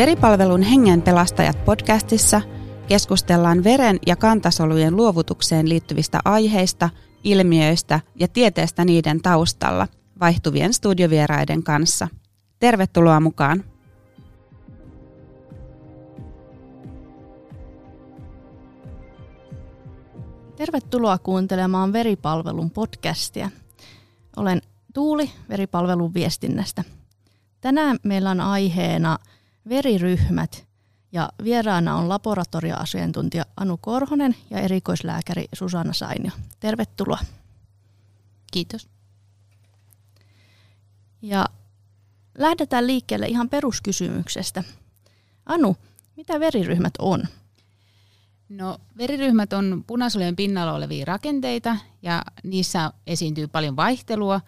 Veripalvelun Hengen pelastajat podcastissa keskustellaan veren ja kantasolujen luovutukseen liittyvistä aiheista, ilmiöistä ja tieteestä niiden taustalla vaihtuvien studiovieraiden kanssa. Tervetuloa mukaan! Tervetuloa kuuntelemaan Veripalvelun podcastia. Olen Tuuli Veripalvelun viestinnästä. Tänään meillä on aiheena veriryhmät ja vieraana on laboratorioasiantuntija Anu Korhonen ja erikoislääkäri Susanna Sainio. Tervetuloa. Kiitos. Ja lähdetään liikkeelle ihan peruskysymyksestä. Anu, mitä veriryhmät on? No, veriryhmät on punasolujen pinnalla olevia rakenteita ja niissä esiintyy paljon vaihtelua,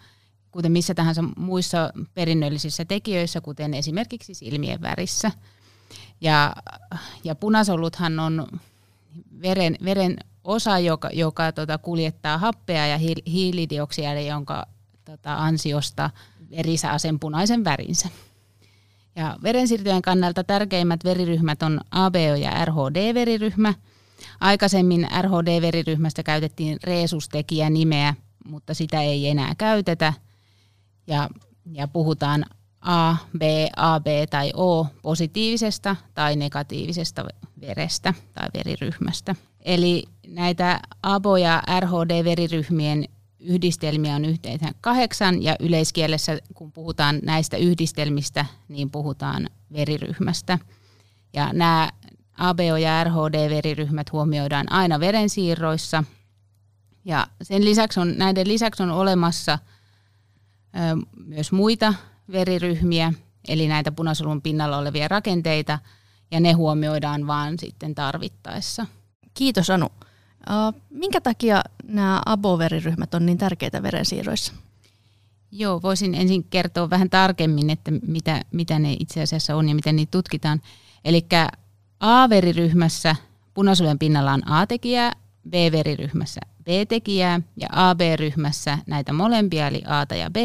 kuten missä tahansa muissa perinnöllisissä tekijöissä, kuten esimerkiksi silmien värissä. Ja, ja punasoluthan on veren, veren osa, joka, joka tota, kuljettaa happea ja hiilidioksidia, jonka tota, ansiosta veri saa sen punaisen värinsä. Ja verensiirtojen kannalta tärkeimmät veriryhmät on ABO ja RHD-veriryhmä – Aikaisemmin RHD-veriryhmästä käytettiin reesustekijä nimeä, mutta sitä ei enää käytetä. Ja, ja puhutaan A, B, AB tai O positiivisesta tai negatiivisesta verestä tai veriryhmästä. Eli näitä ABO- ja RHD-veriryhmien yhdistelmiä on yhteensä kahdeksan ja yleiskielessä kun puhutaan näistä yhdistelmistä, niin puhutaan veriryhmästä. Ja nämä ABO- ja RHD-veriryhmät huomioidaan aina verensiirroissa. Ja sen lisäksi on, näiden lisäksi on olemassa myös muita veriryhmiä, eli näitä punasolun pinnalla olevia rakenteita, ja ne huomioidaan vaan sitten tarvittaessa. Kiitos Anu. Minkä takia nämä ABO-veriryhmät on niin tärkeitä verensiirroissa? Joo, voisin ensin kertoa vähän tarkemmin, että mitä, mitä ne itse asiassa on ja miten niitä tutkitaan. Eli A-veriryhmässä punasolujen pinnalla on A-tekijää, B-veriryhmässä B-tekijää ja AB-ryhmässä näitä molempia eli A ja B,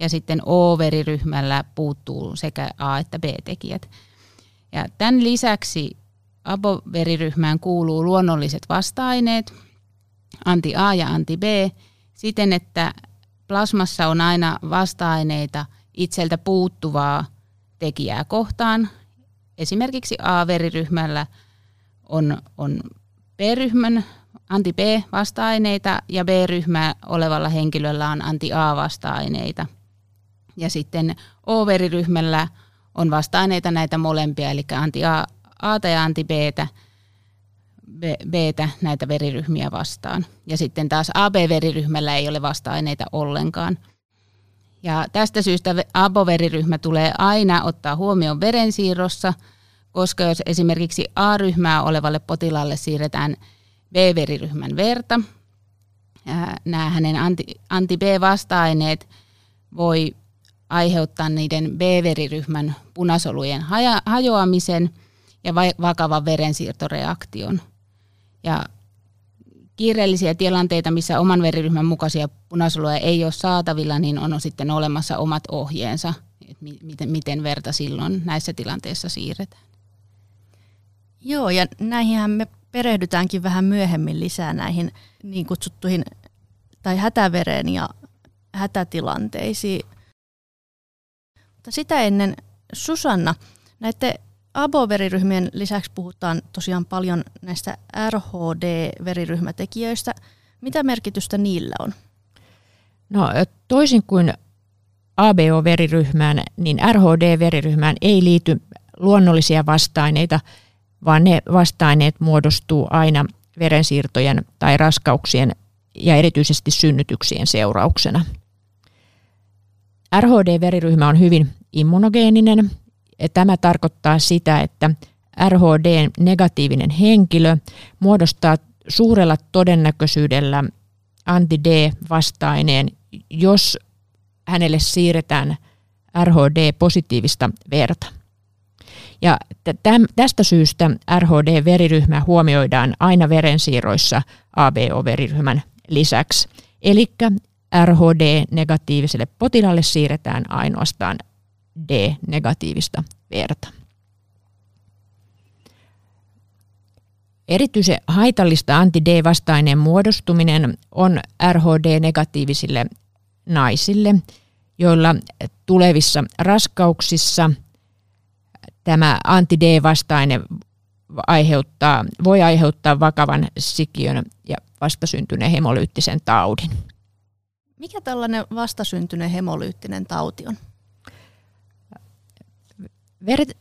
ja sitten O-veriryhmällä puuttuu sekä A- että B-tekijät. Ja tämän lisäksi ABO-veriryhmään kuuluu luonnolliset vasta-aineet, anti-A ja anti-B, siten että plasmassa on aina vasta-aineita itseltä puuttuvaa tekijää kohtaan, esimerkiksi A-veriryhmällä on, on B-ryhmän anti-B-vasta-aineita ja B-ryhmä olevalla henkilöllä on anti-A-vasta-aineitä. Ja sitten O-veriryhmällä on vasta-aineita näitä molempia, eli anti-A ja anti-B-tä, B-tä näitä veriryhmiä vastaan. Ja sitten taas AB-veriryhmällä ei ole vasta-aineita ollenkaan – ja tästä syystä aboveriryhmä tulee aina ottaa huomioon verensiirrossa, koska jos esimerkiksi A-ryhmää olevalle potilaalle siirretään B-veriryhmän verta, nämä hänen anti-B-vasta-aineet voi aiheuttaa niiden B-veriryhmän punasolujen hajoamisen ja vakavan verensiirtoreaktion. Ja kiireellisiä tilanteita, missä oman veriryhmän mukaisia punasoluja ei ole saatavilla, niin on sitten olemassa omat ohjeensa, että miten, miten verta silloin näissä tilanteissa siirretään. Joo, ja näihin me perehdytäänkin vähän myöhemmin lisää näihin niin kutsuttuihin tai hätävereen ja hätätilanteisiin. Mutta sitä ennen Susanna, näiden ABO-veriryhmien lisäksi puhutaan tosiaan paljon näistä RHD-veriryhmätekijöistä. Mitä merkitystä niillä on? No toisin kuin ABO-veriryhmään, niin RHD-veriryhmään ei liity luonnollisia vastaineita, vaan ne vastaineet muodostuu aina verensiirtojen tai raskauksien ja erityisesti synnytyksien seurauksena. RHD-veriryhmä on hyvin immunogeeninen Tämä tarkoittaa sitä, että RHD-negatiivinen henkilö muodostaa suurella todennäköisyydellä anti-D-vastaineen, jos hänelle siirretään RHD-positiivista verta. Ja täm, tästä syystä RHD-veriryhmä huomioidaan aina verensiirroissa ABO-veriryhmän lisäksi. Eli RHD-negatiiviselle potilaalle siirretään ainoastaan D-negatiivista verta. Erityisen haitallista anti-D-vastainen muodostuminen on RHD-negatiivisille naisille, joilla tulevissa raskauksissa – tämä anti-D-vastaine aiheuttaa, voi aiheuttaa vakavan sikiön ja vastasyntyneen hemolyyttisen taudin. Mikä tällainen vastasyntyneen hemolyyttinen tauti on?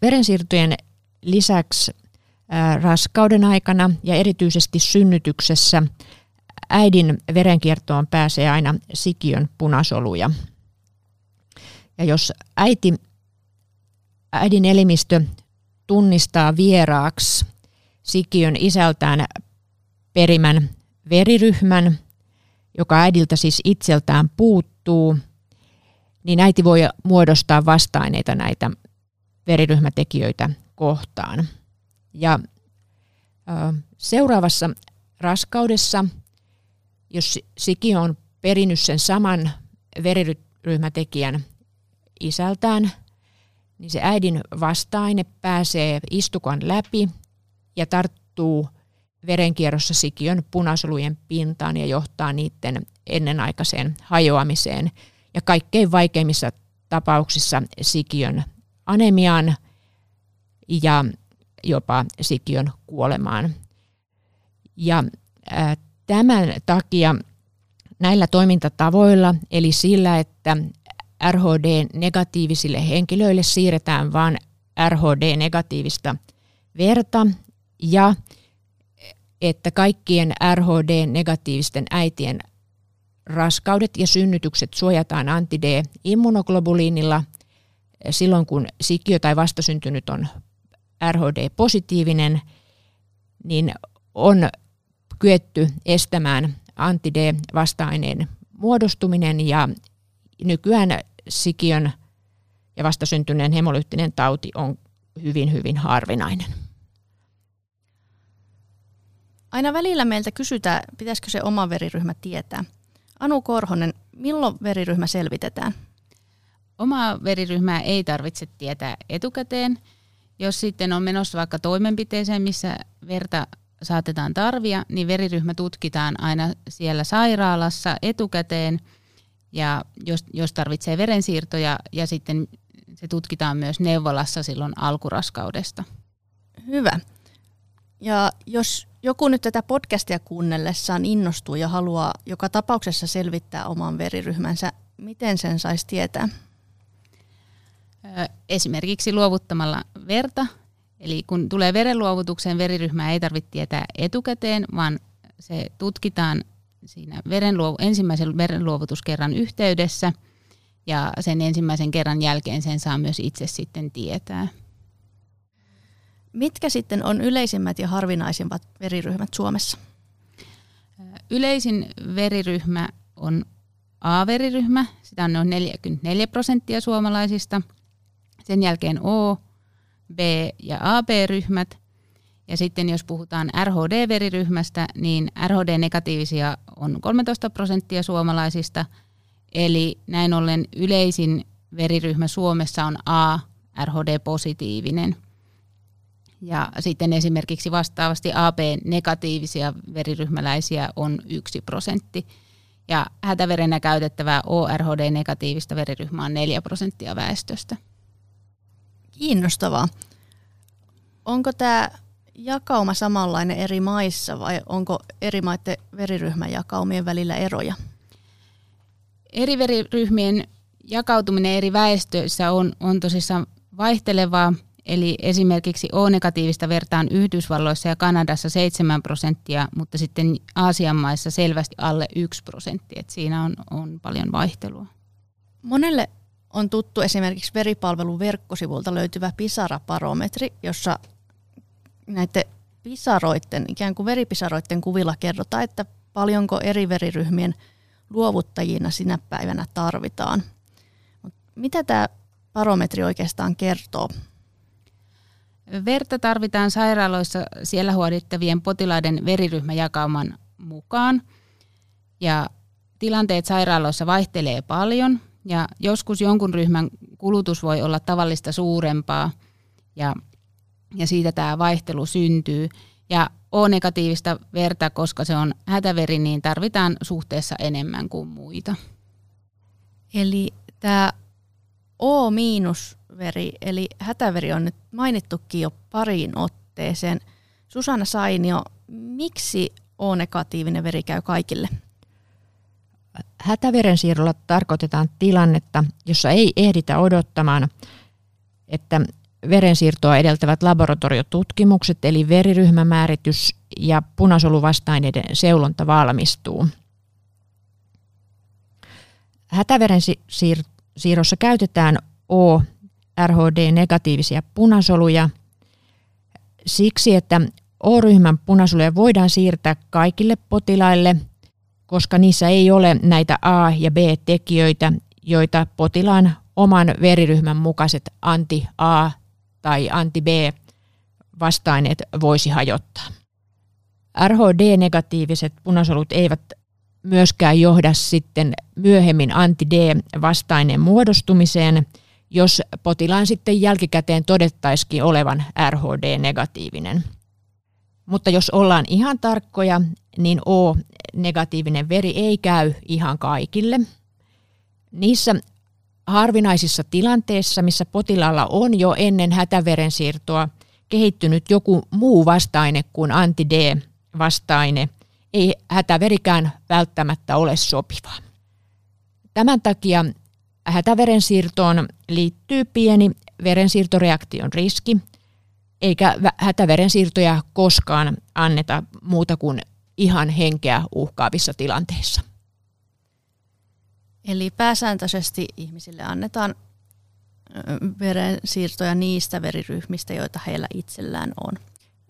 Verensiirtojen lisäksi raskauden aikana ja erityisesti synnytyksessä äidin verenkiertoon pääsee aina sikiön punasoluja. Ja jos äiti, äidin elimistö tunnistaa vieraaksi sikiön isältään perimän veriryhmän, joka äidiltä siis itseltään puuttuu, niin äiti voi muodostaa vastaineita näitä veriryhmätekijöitä kohtaan. Ja seuraavassa raskaudessa, jos siki on perinnyt sen saman veriryhmätekijän isältään, niin se äidin vastaine pääsee istukan läpi ja tarttuu verenkierrossa sikiön punasolujen pintaan ja johtaa niiden ennenaikaiseen hajoamiseen ja kaikkein vaikeimmissa tapauksissa sikiön anemiaan ja jopa sikiön kuolemaan. Ja tämän takia näillä toimintatavoilla, eli sillä, että RHD-negatiivisille henkilöille siirretään vain RHD-negatiivista verta ja että kaikkien RHD-negatiivisten äitien raskaudet ja synnytykset suojataan anti-D-immunoglobuliinilla silloin, kun sikiö tai vastasyntynyt on RHD-positiivinen, niin on kyetty estämään anti-D-vasta-aineen muodostuminen ja nykyään sikiön ja vastasyntyneen hemolyyttinen tauti on hyvin, hyvin harvinainen. Aina välillä meiltä kysytään, pitäisikö se oma veriryhmä tietää. Anu Korhonen, milloin veriryhmä selvitetään? Omaa veriryhmää ei tarvitse tietää etukäteen. Jos sitten on menossa vaikka toimenpiteeseen, missä verta saatetaan tarvia, niin veriryhmä tutkitaan aina siellä sairaalassa etukäteen. Ja jos, jos tarvitsee verensiirtoja ja sitten se tutkitaan myös neuvolassa silloin alkuraskaudesta. Hyvä. Ja jos joku nyt tätä podcastia kuunnellessaan innostuu ja haluaa joka tapauksessa selvittää oman veriryhmänsä, miten sen saisi tietää? Esimerkiksi luovuttamalla verta. Eli kun tulee verenluovutukseen, veriryhmää ei tarvitse tietää etukäteen, vaan se tutkitaan siinä verenluovu- ensimmäisen verenluovutuskerran yhteydessä ja sen ensimmäisen kerran jälkeen sen saa myös itse sitten tietää. Mitkä sitten on yleisimmät ja harvinaisimmat veriryhmät Suomessa? Yleisin veriryhmä on A-veriryhmä, sitä on noin 44 prosenttia suomalaisista. Sen jälkeen O, B ja AB-ryhmät. Ja sitten jos puhutaan RHD-veriryhmästä, niin RHD-negatiivisia on 13 prosenttia suomalaisista. Eli näin ollen yleisin veriryhmä Suomessa on A, RHD-positiivinen – ja sitten esimerkiksi vastaavasti AB-negatiivisia veriryhmäläisiä on yksi prosentti. Ja hätäverenä käytettävää ORHD-negatiivista veriryhmää on 4 prosenttia väestöstä. Kiinnostavaa. Onko tämä jakauma samanlainen eri maissa vai onko eri maiden veriryhmäjakaumien välillä eroja? Eri veriryhmien jakautuminen eri väestöissä on, on tosissaan vaihtelevaa – Eli esimerkiksi O-negatiivista vertaan Yhdysvalloissa ja Kanadassa 7 prosenttia, mutta sitten Aasian maissa selvästi alle 1 prosentti. Et siinä on, on paljon vaihtelua. Monelle on tuttu esimerkiksi veripalvelun verkkosivulta löytyvä Pisara-parometri, jossa näiden pisaroiden, ikään kuin veripisaroiden kuvilla kerrotaan, että paljonko eri veriryhmien luovuttajina sinä päivänä tarvitaan. Mut mitä tämä barometri oikeastaan kertoo? Verta tarvitaan sairaaloissa siellä huodittavien potilaiden veriryhmäjakauman mukaan. Ja tilanteet sairaaloissa vaihtelee paljon ja joskus jonkun ryhmän kulutus voi olla tavallista suurempaa ja, ja siitä tämä vaihtelu syntyy. Ja O-negatiivista verta, koska se on hätäveri, niin tarvitaan suhteessa enemmän kuin muita. Eli tämä O-veri, eli hätäveri on nyt mainittukin jo pariin otteeseen. Susanna Sainio, miksi O-negatiivinen veri käy kaikille? Hätäverensiirrolla tarkoitetaan tilannetta, jossa ei ehditä odottamaan, että verensiirtoa edeltävät laboratoriotutkimukset eli veriryhmämääritys ja punasoluvastaineiden seulonta valmistuu. Hätäverensiirrossa käytetään O-RHD-negatiivisia punasoluja siksi, että O-ryhmän punasoluja voidaan siirtää kaikille potilaille, koska niissä ei ole näitä A- ja B-tekijöitä, joita potilaan oman veriryhmän mukaiset anti-A tai anti-B-vastaineet voisi hajottaa. RHD-negatiiviset punasolut eivät myöskään johda sitten myöhemmin anti-D-vastaineen muodostumiseen, jos potilaan sitten jälkikäteen todettaisikin olevan RHD-negatiivinen. Mutta jos ollaan ihan tarkkoja, niin O-negatiivinen veri ei käy ihan kaikille. Niissä harvinaisissa tilanteissa, missä potilaalla on jo ennen hätäverensiirtoa kehittynyt joku muu vastaine kuin anti-D-vastaine, ei hätäverikään välttämättä ole sopiva. Tämän takia hätäverensiirtoon liittyy pieni verensiirtoreaktion riski, eikä hätäverensiirtoja koskaan anneta muuta kuin ihan henkeä uhkaavissa tilanteissa. Eli pääsääntöisesti ihmisille annetaan verensiirtoja niistä veriryhmistä, joita heillä itsellään on.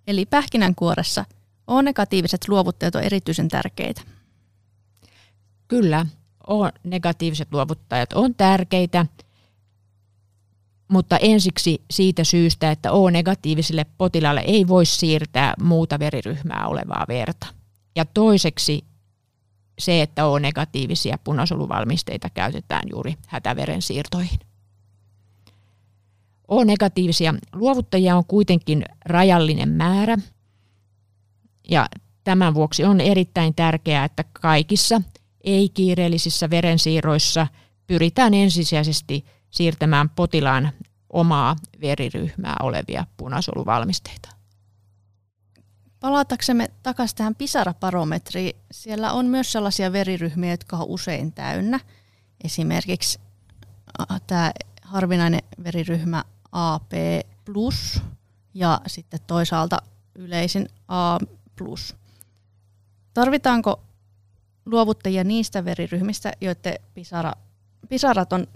Eli pähkinänkuoressa O-negatiiviset luovuttajat on erityisen tärkeitä. Kyllä, O-negatiiviset luovuttajat on tärkeitä, mutta ensiksi siitä syystä, että O-negatiivisille potilaalle ei voi siirtää muuta veriryhmää olevaa verta. Ja toiseksi se, että O-negatiivisia punasoluvalmisteita käytetään juuri hätäverensiirtoihin. O-negatiivisia luovuttajia on kuitenkin rajallinen määrä ja tämän vuoksi on erittäin tärkeää, että kaikissa ei-kiireellisissä verensiirroissa pyritään ensisijaisesti siirtämään potilaan omaa veriryhmää olevia punasoluvalmisteita. Palataksemme takaisin tähän pisaraparometriin, siellä on myös sellaisia veriryhmiä, jotka on usein täynnä. Esimerkiksi tämä harvinainen veriryhmä AP ja sitten toisaalta yleisin A. Tarvitaanko luovuttajia niistä veriryhmistä, joiden pisara, pisarat on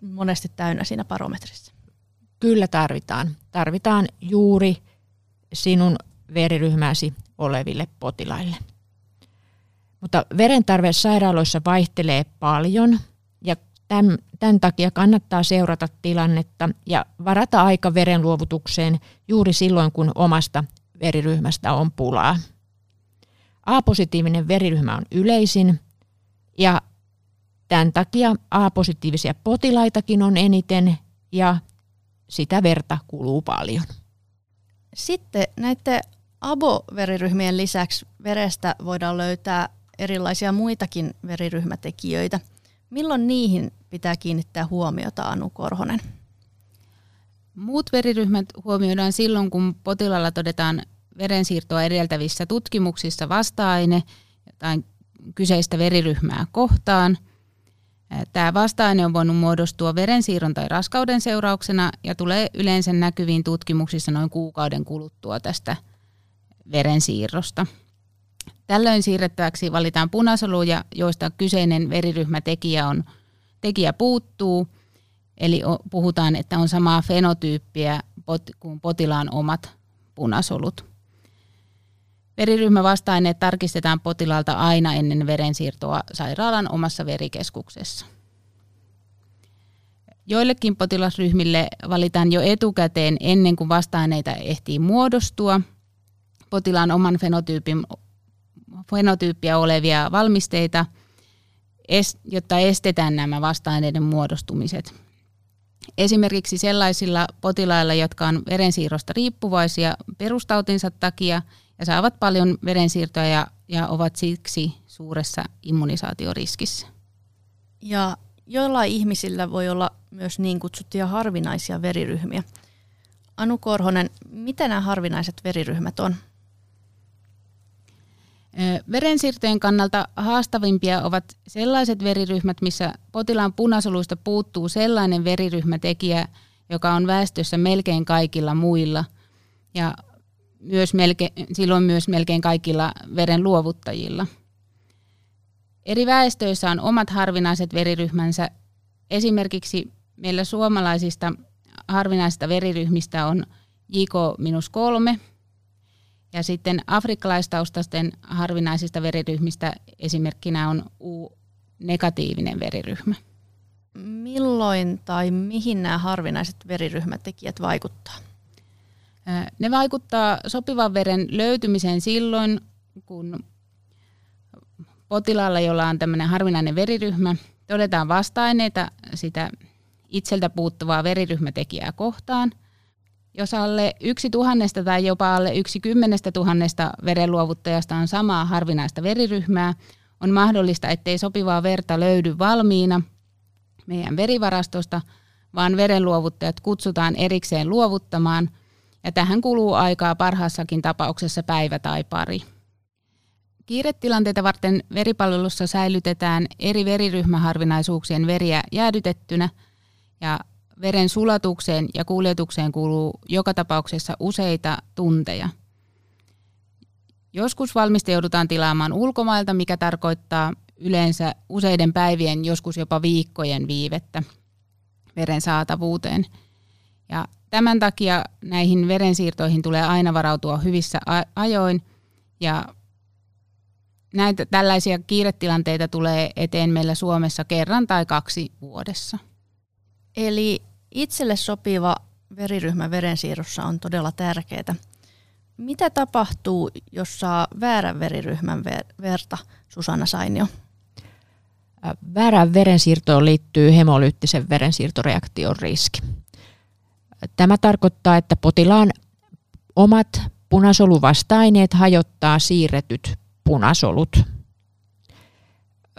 monesti täynnä siinä parometrissa? Kyllä tarvitaan. Tarvitaan juuri sinun veriryhmäsi oleville potilaille. Mutta verentarve sairaaloissa vaihtelee paljon ja tämän, tämän takia kannattaa seurata tilannetta ja varata aika verenluovutukseen juuri silloin, kun omasta veriryhmästä on pulaa. A-positiivinen veriryhmä on yleisin ja tämän takia A-positiivisia potilaitakin on eniten ja sitä verta kuluu paljon. Sitten näiden ABO-veriryhmien lisäksi verestä voidaan löytää erilaisia muitakin veriryhmätekijöitä. Milloin niihin pitää kiinnittää huomiota, Anu Korhonen? Muut veriryhmät huomioidaan silloin, kun potilaalla todetaan verensiirtoa edeltävissä tutkimuksissa vasta-aine tai kyseistä veriryhmää kohtaan. Tämä vasta-aine on voinut muodostua verensiirron tai raskauden seurauksena ja tulee yleensä näkyviin tutkimuksissa noin kuukauden kuluttua tästä verensiirrosta. Tällöin siirrettäväksi valitaan punasoluja, joista kyseinen veriryhmätekijä on, tekijä puuttuu, eli puhutaan, että on samaa fenotyyppiä kuin potilaan omat punasolut. Veriryhmävastaineet tarkistetaan potilaalta aina ennen verensiirtoa sairaalan omassa verikeskuksessa. Joillekin potilasryhmille valitaan jo etukäteen ennen kuin vastaineita ehtii muodostua potilaan oman fenotyypin, fenotyyppiä olevia valmisteita, jotta estetään nämä vasta-aineiden muodostumiset. Esimerkiksi sellaisilla potilailla, jotka on verensiirrosta riippuvaisia perustautinsa takia ja saavat paljon verensiirtoja ja, ja ovat siksi suuressa immunisaatioriskissä. Ja joillain ihmisillä voi olla myös niin kutsuttuja harvinaisia veriryhmiä. Anu Korhonen, mitä nämä harvinaiset veriryhmät on? Verensiirtojen kannalta haastavimpia ovat sellaiset veriryhmät, missä potilaan punasoluista puuttuu sellainen veriryhmätekijä, joka on väestössä melkein kaikilla muilla ja myös melkein, silloin myös melkein kaikilla veren luovuttajilla. Eri väestöissä on omat harvinaiset veriryhmänsä. Esimerkiksi meillä suomalaisista harvinaisista veriryhmistä on JK-3, ja sitten afrikkalaistaustaisten harvinaisista veriryhmistä esimerkkinä on U-negatiivinen veriryhmä. Milloin tai mihin nämä harvinaiset veriryhmätekijät vaikuttaa? Ne vaikuttaa sopivan veren löytymiseen silloin, kun potilaalla, jolla on tämmöinen harvinainen veriryhmä, todetaan vasta-aineita sitä itseltä puuttuvaa veriryhmätekijää kohtaan – jos alle yksi tuhannesta tai jopa alle yksi kymmenestä tuhannesta verenluovuttajasta on samaa harvinaista veriryhmää, on mahdollista, ettei sopivaa verta löydy valmiina meidän verivarastosta, vaan verenluovuttajat kutsutaan erikseen luovuttamaan, ja tähän kuluu aikaa parhaassakin tapauksessa päivä tai pari. Kiiretilanteita varten veripalvelussa säilytetään eri veriryhmäharvinaisuuksien veriä jäädytettynä, ja veren sulatukseen ja kuljetukseen kuluu joka tapauksessa useita tunteja. Joskus valmiste joudutaan tilaamaan ulkomailta, mikä tarkoittaa yleensä useiden päivien, joskus jopa viikkojen viivettä veren saatavuuteen. Ja tämän takia näihin verensiirtoihin tulee aina varautua hyvissä ajoin ja näitä tällaisia kiiretilanteita tulee eteen meillä Suomessa kerran tai kaksi vuodessa. Eli itselle sopiva veriryhmä verensiirrossa on todella tärkeää. Mitä tapahtuu, jos saa väärän veriryhmän verta, Susanna Sainio? Väärään verensiirtoon liittyy hemolyyttisen verensiirtoreaktion riski. Tämä tarkoittaa, että potilaan omat punasoluvasta-aineet hajottaa siirretyt punasolut.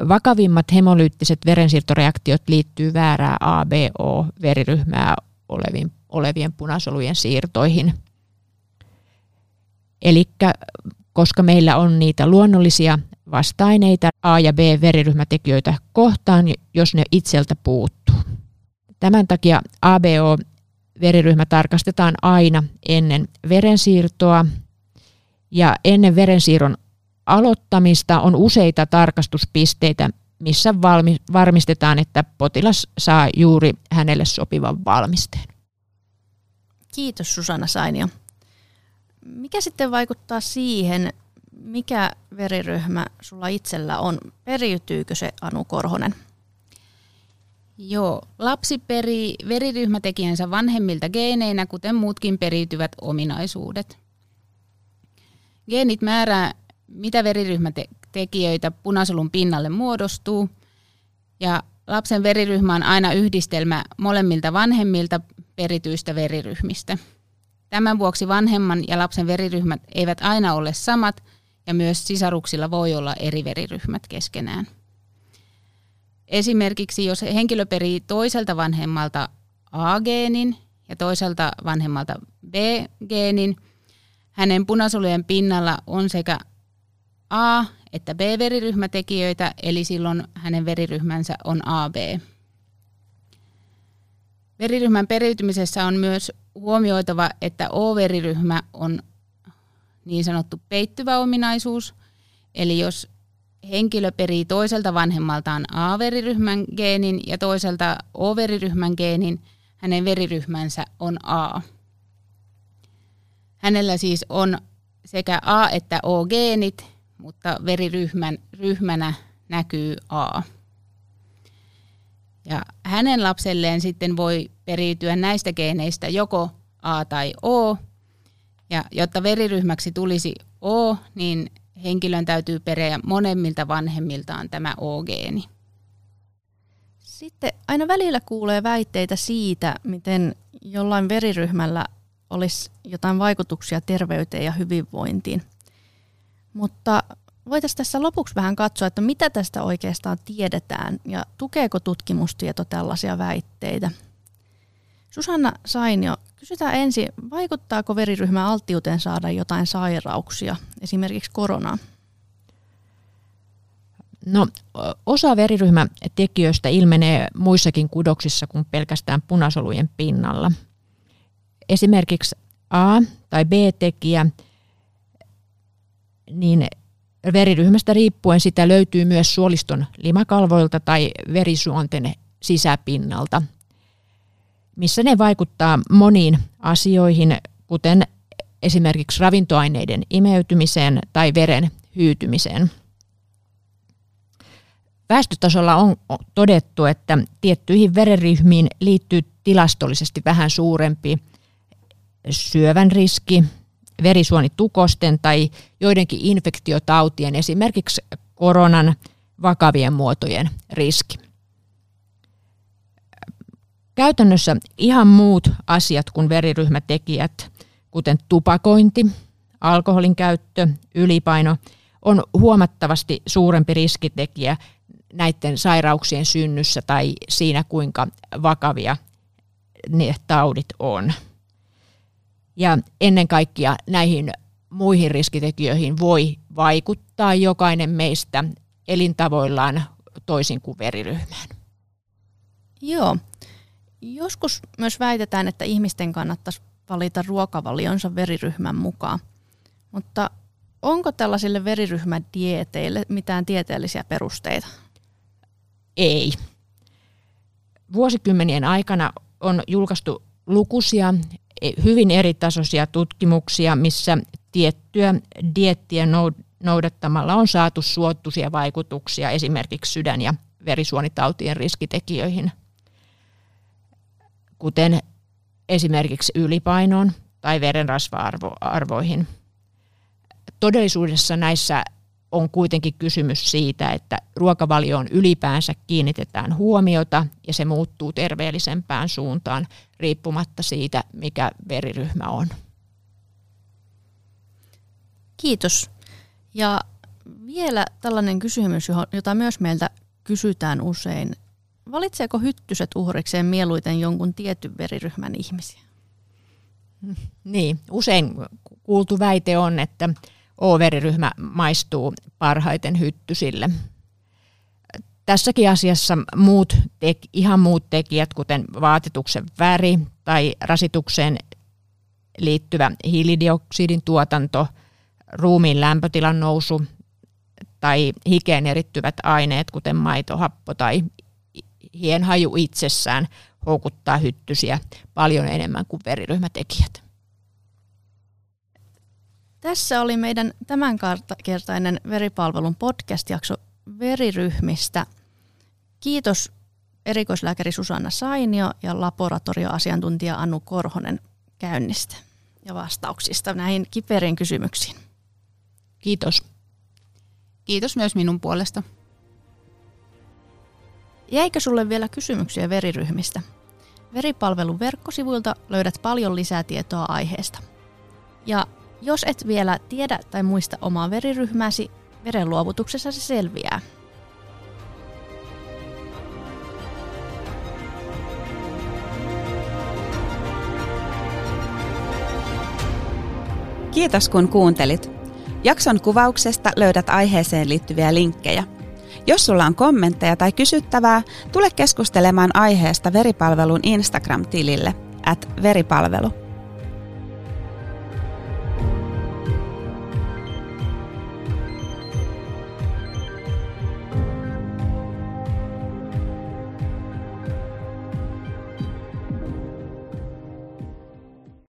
Vakavimmat hemolyyttiset verensiirtoreaktiot liittyy väärää ABO-veriryhmää olevien, olevien punasolujen siirtoihin. Eli koska meillä on niitä luonnollisia vasta-aineita A- ja B-veriryhmätekijöitä kohtaan, jos ne itseltä puuttuu. Tämän takia ABO-veriryhmä tarkastetaan aina ennen verensiirtoa ja ennen verensiirron aloittamista on useita tarkastuspisteitä, missä valmi, varmistetaan, että potilas saa juuri hänelle sopivan valmisteen. Kiitos Susanna Sainio. Mikä sitten vaikuttaa siihen, mikä veriryhmä sulla itsellä on? Periytyykö se Anu Korhonen? Joo, lapsi perii veriryhmätekijänsä vanhemmilta geeneinä, kuten muutkin periytyvät ominaisuudet. Geenit määrää, mitä veriryhmätekijöitä punasolun pinnalle muodostuu. Ja lapsen veriryhmä on aina yhdistelmä molemmilta vanhemmilta perityistä veriryhmistä. Tämän vuoksi vanhemman ja lapsen veriryhmät eivät aina ole samat ja myös sisaruksilla voi olla eri veriryhmät keskenään. Esimerkiksi jos henkilö perii toiselta vanhemmalta A-geenin ja toiselta vanhemmalta B-geenin, hänen punasolujen pinnalla on sekä A- että B-veriryhmätekijöitä, eli silloin hänen veriryhmänsä on AB. Veriryhmän periytymisessä on myös huomioitava, että O-veriryhmä on niin sanottu peittyvä ominaisuus, eli jos henkilö perii toiselta vanhemmaltaan A-veriryhmän geenin ja toiselta O-veriryhmän geenin, hänen veriryhmänsä on A. Hänellä siis on sekä A- että O-geenit, mutta veriryhmän ryhmänä näkyy A. Ja hänen lapselleen sitten voi periytyä näistä geeneistä joko A tai O. Ja jotta veriryhmäksi tulisi O, niin henkilön täytyy periä monemmilta vanhemmiltaan tämä O-geeni. Sitten aina välillä kuulee väitteitä siitä, miten jollain veriryhmällä olisi jotain vaikutuksia terveyteen ja hyvinvointiin – Mutta voitaisiin tässä lopuksi vähän katsoa, että mitä tästä oikeastaan tiedetään ja tukeeko tutkimustieto tällaisia väitteitä. Susanna Sainio, kysytään ensin, vaikuttaako veriryhmän alttiuteen saada jotain sairauksia, esimerkiksi koronaa? No, osa veriryhmätekijöistä ilmenee muissakin kudoksissa kuin pelkästään punasolujen pinnalla. Esimerkiksi A- tai B-tekijä, niin veriryhmästä riippuen sitä löytyy myös suoliston limakalvoilta tai verisuonten sisäpinnalta, missä ne vaikuttaa moniin asioihin, kuten esimerkiksi ravintoaineiden imeytymiseen tai veren hyytymiseen. Väestötasolla on todettu, että tiettyihin verenryhmiin liittyy tilastollisesti vähän suurempi syövän riski, verisuonitukosten tai joidenkin infektiotautien, esimerkiksi koronan vakavien muotojen riski. Käytännössä ihan muut asiat kuin veriryhmätekijät, kuten tupakointi, alkoholin käyttö, ylipaino, on huomattavasti suurempi riskitekijä näiden sairauksien synnyssä tai siinä, kuinka vakavia ne taudit on. Ja ennen kaikkea näihin muihin riskitekijöihin voi vaikuttaa jokainen meistä elintavoillaan toisin kuin veriryhmään. Joo. Joskus myös väitetään, että ihmisten kannattaisi valita ruokavalionsa veriryhmän mukaan. Mutta onko tällaisille veriryhmädieteille mitään tieteellisiä perusteita? Ei. Vuosikymmenien aikana on julkaistu lukuisia hyvin eritasoisia tutkimuksia, missä tiettyä diettiä noudattamalla on saatu suottuisia vaikutuksia esimerkiksi sydän- ja verisuonitautien riskitekijöihin, kuten esimerkiksi ylipainoon tai verenrasva-arvoihin. Todellisuudessa näissä on kuitenkin kysymys siitä, että ruokavalioon ylipäänsä kiinnitetään huomiota ja se muuttuu terveellisempään suuntaan riippumatta siitä, mikä veriryhmä on. Kiitos. Ja vielä tällainen kysymys, jota myös meiltä kysytään usein. Valitseeko hyttyset uhrikseen mieluiten jonkun tietyn veriryhmän ihmisiä? Niin, usein kuultu väite on, että O-veriryhmä maistuu parhaiten hyttysille. Tässäkin asiassa muut tek, ihan muut tekijät, kuten vaatetuksen väri tai rasitukseen liittyvä hiilidioksidin tuotanto, ruumiin lämpötilan nousu tai hikeen erittyvät aineet, kuten maitohappo tai hienhaju itsessään, houkuttaa hyttysiä paljon enemmän kuin veriryhmätekijät. Tässä oli meidän tämänkertainen veripalvelun podcast-jakso veriryhmistä. Kiitos erikoislääkäri Susanna Sainio ja laboratorioasiantuntija Annu Korhonen käynnistä ja vastauksista näihin kiperiin kysymyksiin. Kiitos. Kiitos myös minun puolesta. Jäikö sulle vielä kysymyksiä veriryhmistä? Veripalvelun verkkosivuilta löydät paljon lisää tietoa aiheesta. Ja jos et vielä tiedä tai muista omaa veriryhmääsi, verenluovutuksessa se selviää. Kiitos kun kuuntelit. Jakson kuvauksesta löydät aiheeseen liittyviä linkkejä. Jos sulla on kommentteja tai kysyttävää, tule keskustelemaan aiheesta veripalvelun Instagram-tilille at veripalvelu.